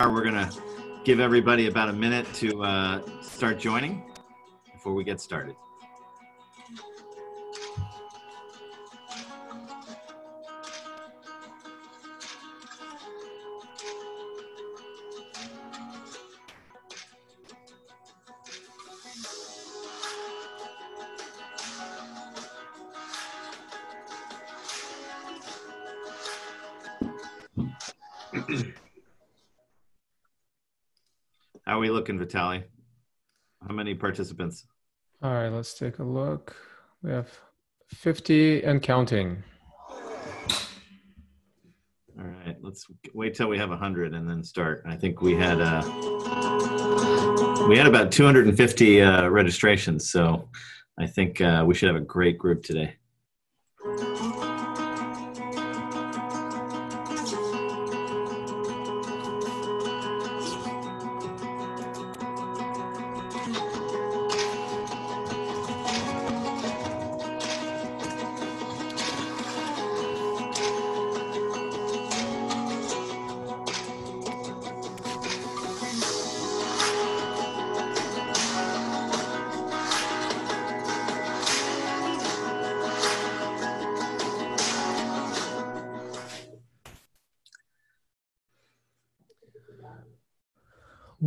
We're going to give everybody about a minute to uh, start joining before we get started. Are we looking, Vitali? How many participants? All right, let's take a look. We have 50 and counting. All right, let's wait till we have 100 and then start. I think we had uh, we had about 250 uh, registrations, so I think uh, we should have a great group today.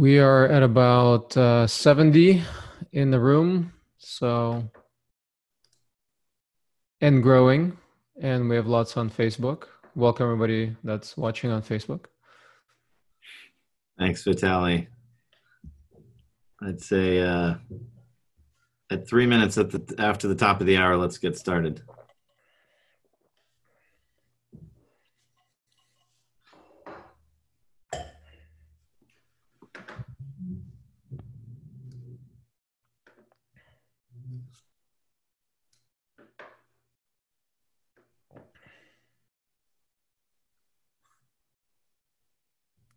We are at about uh, 70 in the room, so and growing, and we have lots on Facebook. Welcome everybody that's watching on Facebook. Thanks, Vitali. I'd say uh, at three minutes at the after the top of the hour, let's get started.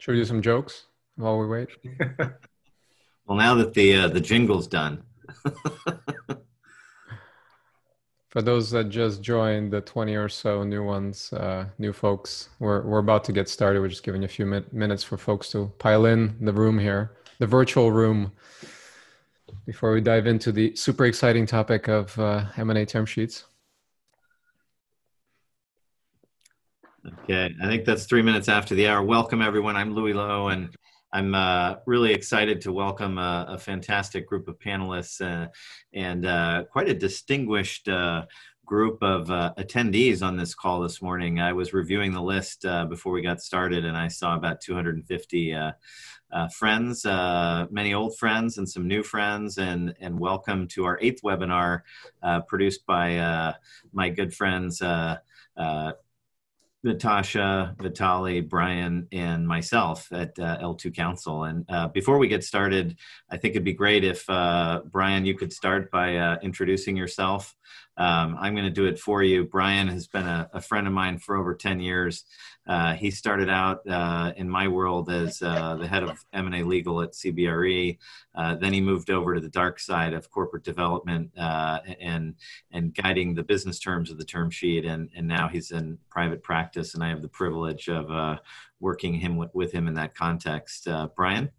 Should we do some jokes while we wait? Well, now that the uh, the jingle's done, For those that just joined, the 20 or so new ones, uh, new folks, we're, we're about to get started. We're just giving a few min- minutes for folks to pile in the room here, the virtual room, before we dive into the super exciting topic of uh, M&A term sheets. Okay, I think that's three minutes after the hour. Welcome, everyone. I'm Louis Lehot, and I'm uh, really excited to welcome a, a fantastic group of panelists uh, and uh, quite a distinguished uh, group of uh, attendees on this call this morning. I was reviewing the list uh, before we got started, and I saw about 250 friends, many old friends and some new friends, and, and welcome to our eighth webinar produced by my good friends. Natasha, Vitali, Brian, and myself at uh, L2 Counsel. And uh, before we get started, I think it'd be great if, uh, Brian, you could start by uh, introducing yourself. Um, I'm going to do it for you. Brian has been a, a friend of mine for over 10 years. Uh, he started out uh, in my world as uh, the head of M&A legal at CBRE. Uh, then he moved over to the dark side of corporate development uh, and and guiding the business terms of the term sheet. And, and now he's in private practice, and I have the privilege of uh, working him with, with, him in that context. Brian.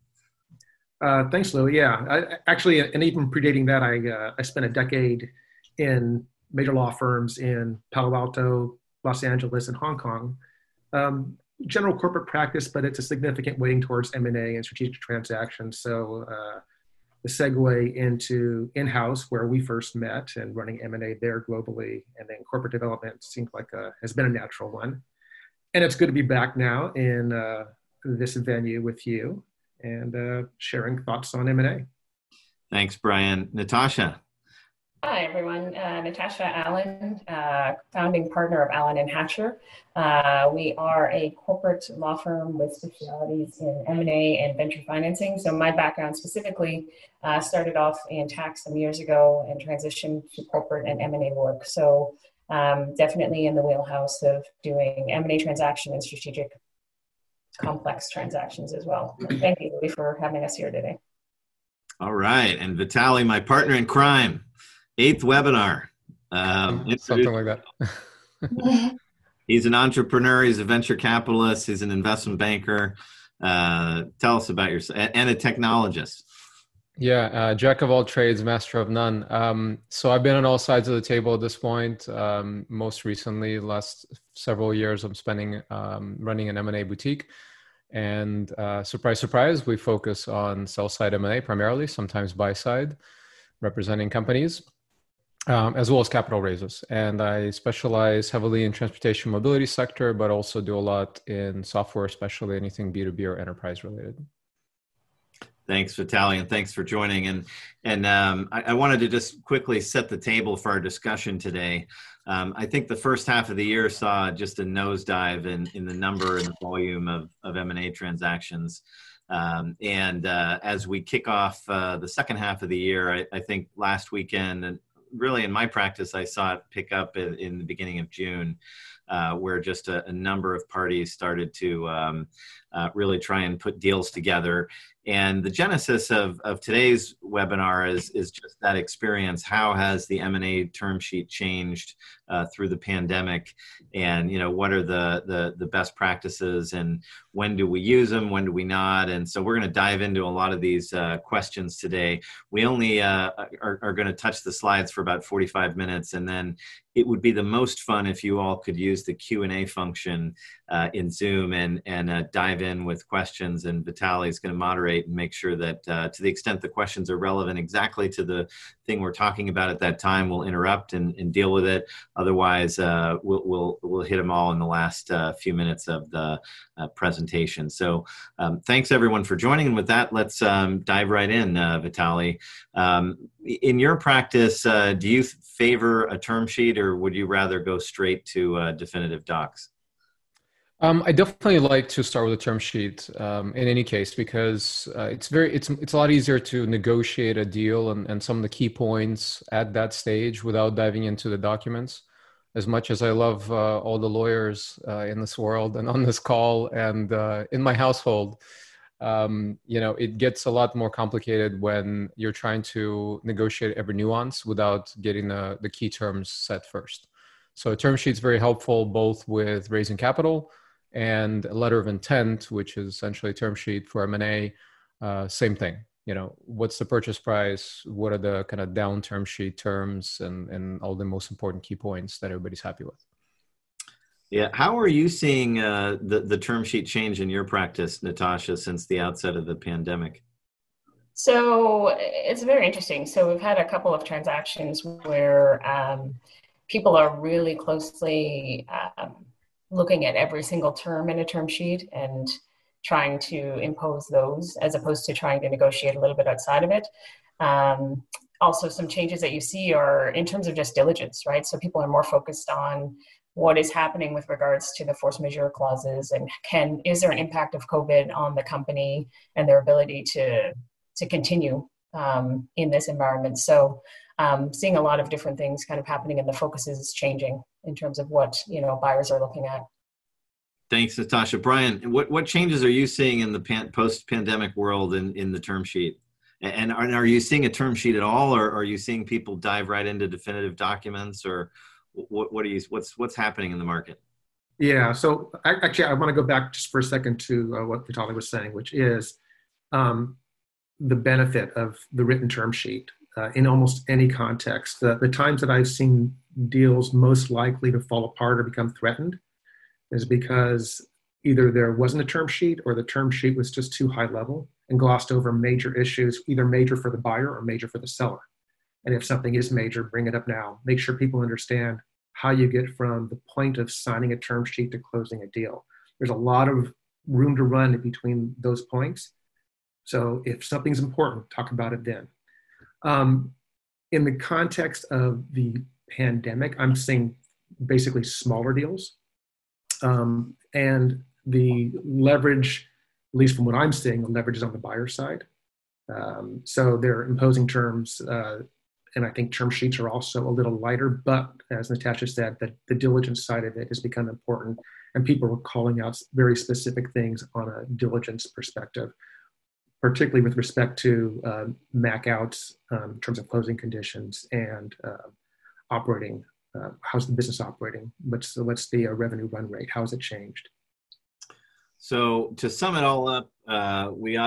thanks, Lou. Yeah, I, actually, and even predating that, I I spent a decade in major law firms in Palo Alto, Los Angeles, and Hong Kong um, general corporate practice, but it's a significant weighting towards M&A and strategic transactions. So uh, the segue into in-house where we first met and running M&A there globally and then corporate development seems like a, has been a natural one. And it's good to be back now in uh, this venue with you and uh, sharing thoughts on M&A. Thanks, Brian. Natasha. Hi, everyone. Uh, Natasha Allen, uh, founding partner of Allen and Hatcher. Uh, we are a corporate law firm with specialities in M&A and venture financing. So my background specifically uh, started off in tax some years ago and transitioned to corporate and M&A work. So um, definitely in the wheelhouse of doing M&A transaction and strategic complex transactions as well. Thank you, for having us here today. All right. And Vitali, my partner in crime eighth webinar. Um, Something like that. he's an entrepreneur. He's a venture capitalist. He's an investment banker. Uh, tell us about yourself and a technologist. Yeah, uh, jack of all trades, master of none. Um, so I've been on all sides of the table at this point. Um, most recently, last several years, I'm spending um, running an M&A boutique. And uh, surprise, surprise, we focus on sell side M&A primarily, sometimes buy side, representing companies, um, as well as capital raises. And I specialize heavily in transportation mobility sector, but also do a lot in software, especially anything B2B or enterprise related. Thanks, Vitaly, and thanks for joining. And and um, I, I, wanted to just quickly set the table for our discussion today. Um, I think the first half of the year saw just a nosedive in, in the number and volume of, of M&A transactions. Um, and uh, as we kick off uh, the second half of the year, I, I, think last weekend, and really in my practice, I saw it pick up in, in the beginning of June uh, where just a, a, number of parties started to um, uh, really try and put deals together. And the genesis of, of today's webinar is, is just that experience. How has the M&A term sheet changed uh, through the pandemic? And, you know, what are the, the, the best practices and when do we use them? When do we not? And so we're going to dive into a lot of these uh, questions today. We only uh, are, are going to touch the slides for about 45 minutes. And then it would be the most fun if you all could use the Q&A function uh, in Zoom and, and uh, dive in with questions. And Vitaly is going to moderate and make sure that uh, to the extent the questions are relevant exactly to the thing we're talking about at that time, we'll interrupt and, and deal with it. Otherwise, uh, we'll, we'll, we'll hit them all in the last uh, few minutes of the uh, presentation. So um, thanks everyone for joining. And with that, let's um, dive right in, uh, Vitaly. Um, in your practice, do you favor a term sheet or would you rather go straight to definitive docs? Um, I definitely like to start with a term sheet um, in any case because uh, it's very it's it's a lot easier to negotiate a deal and, and some of the key points at that stage without diving into the documents. As much as I love uh, all the lawyers uh, in this world and on this call and uh, in my household, um, you know it gets a lot more complicated when you're trying to negotiate every nuance without getting the, the key terms set first. So a term sheet is very helpful both with raising capital and a letter of intent, which is essentially a term sheet for M&A, uh, same thing. You know, what's the purchase price? What are the kind of down term sheet terms and, and all the most important key points that everybody's happy with? Yeah. How are you seeing uh, the, the term sheet change in your practice, Natasha, since the outset of the pandemic? So it's very interesting. So we've had a couple of transactions where um, people are really closely um, looking at every single term in a term sheet and trying to impose those as opposed to trying to negotiate a little bit outside of it. Um, also, some changes that you see are in terms of just diligence, right? So people are more focused on what is happening with regards to the force majeure clauses and can is there an impact of COVID on the company and their ability to to continue um, in this environment. So um, seeing a lot of different things kind of happening and the focus is changing in terms of what you know buyers are looking at. Thanks natasha. Brian what, what changes are you seeing in the pan, post-pandemic world in, in the term sheet? And are, are you seeing a term sheet at all or are you seeing people dive right into definitive documents or what, what are you what's what's happening in the market? Yeah so actually i want to go back just for a second to uh, what Vitaly was saying which is um, the benefit of the written term sheet uh, in almost any context. The, the times that I've seen deals most likely to fall apart or become threatened is because either there wasn't a term sheet or the term sheet was just too high level and glossed over major issues, either major for the buyer or major for the seller. And if something is major, bring it up now. Make sure people understand how you get from the point of signing a term sheet to closing a deal. There's a lot of room to run between those points. So if something's important, talk about it then. Um, in the context of the pandemic, I'm seeing basically smaller deals. Um, and the leverage, at least from what I'm seeing, the leverage is on the buyer side. Um, so they're imposing terms, uh, and I think term sheets are also a little lighter. But as Natasha said, the, the diligence side of it has become important, and people are calling out very specific things on a diligence perspective particularly with respect to uh, MAC outs um, in terms of closing conditions and uh, operating. Uh, how's the business operating? What's the, what's the uh, revenue run rate? How has it changed? So to sum it all up, uh, we